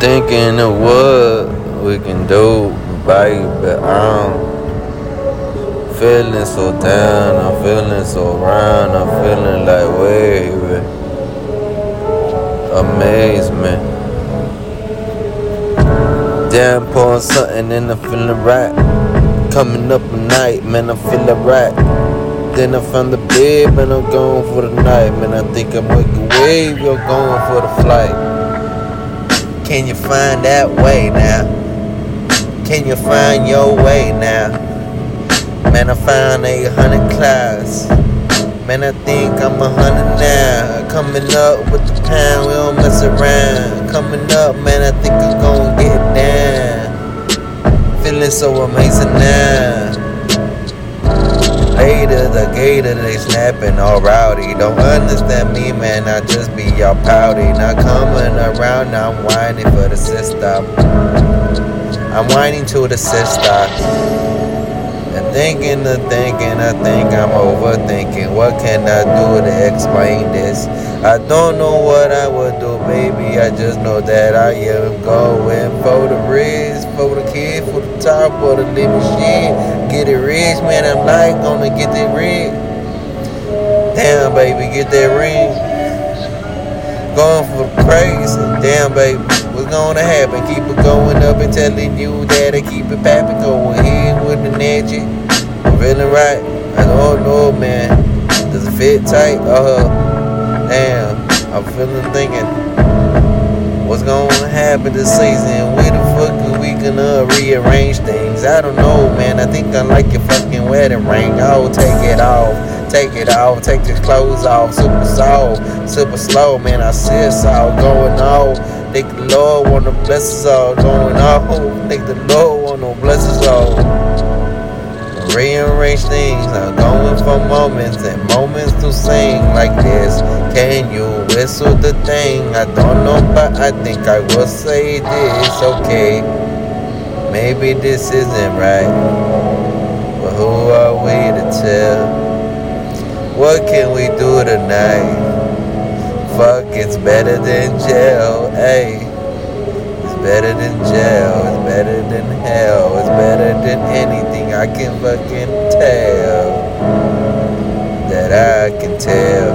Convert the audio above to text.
thinking of what we can do, baby. I'm feeling so down, I'm feeling so round, I'm feeling like wavy. Amazement. Damn, pouring something and I'm feeling right. Coming up at night, man, I'm feeling right. Then I found the bed, man, I'm going for the night. Man, I think I'm making wave, you're going for the flight. Can you find that way now? Can you find your way now? Man, I found a hundred clouds. Man, I think I'm a hundred now. Coming up with the pound, we don't mess around. Coming up, man, I think I'm gonna get down. Feeling so amazing now. The they snapping all rowdy. Don't understand me, man, I just be all pouty. Not coming around, I'm whining for the sister. I'm whining to the sister. And thinking the thinking, I think I'm overthinking. What can I do to explain this? I don't know what I would do, baby. I just know that I am going for the risk, for the kid, for the top, for the living shit get it rich, man. I'm not gonna get that ring. Damn, baby, get that ring. Going for crazy. Damn, baby, what's gonna happen? Keep it going up and telling you that I keep it popping. Going ahead with the. I'm feeling right. I don't know, man. Does it fit tight? Uh, damn, I'm feeling thinking. What's gonna happen this season? Where the fuck gonna rearrange things? I don't know, man. I think I like your fucking wedding ring. Oh, take it off, take it off, take your clothes off. Super slow, super slow, man. I see us all going off. Think the Lord wanna bless us all going off. Think the Lord wanna bless us all. Rearrange things. I'm going for moments and moments to sing like this. Can you whistle the thing? I don't know, but I think I will say this. Okay, maybe this isn't right. But who are we to tell? What can we do tonight? Fuck, it's better than jail. Hey, it's better than jail. It's better than hell. It's better than anything I can fucking tell. That I can tell.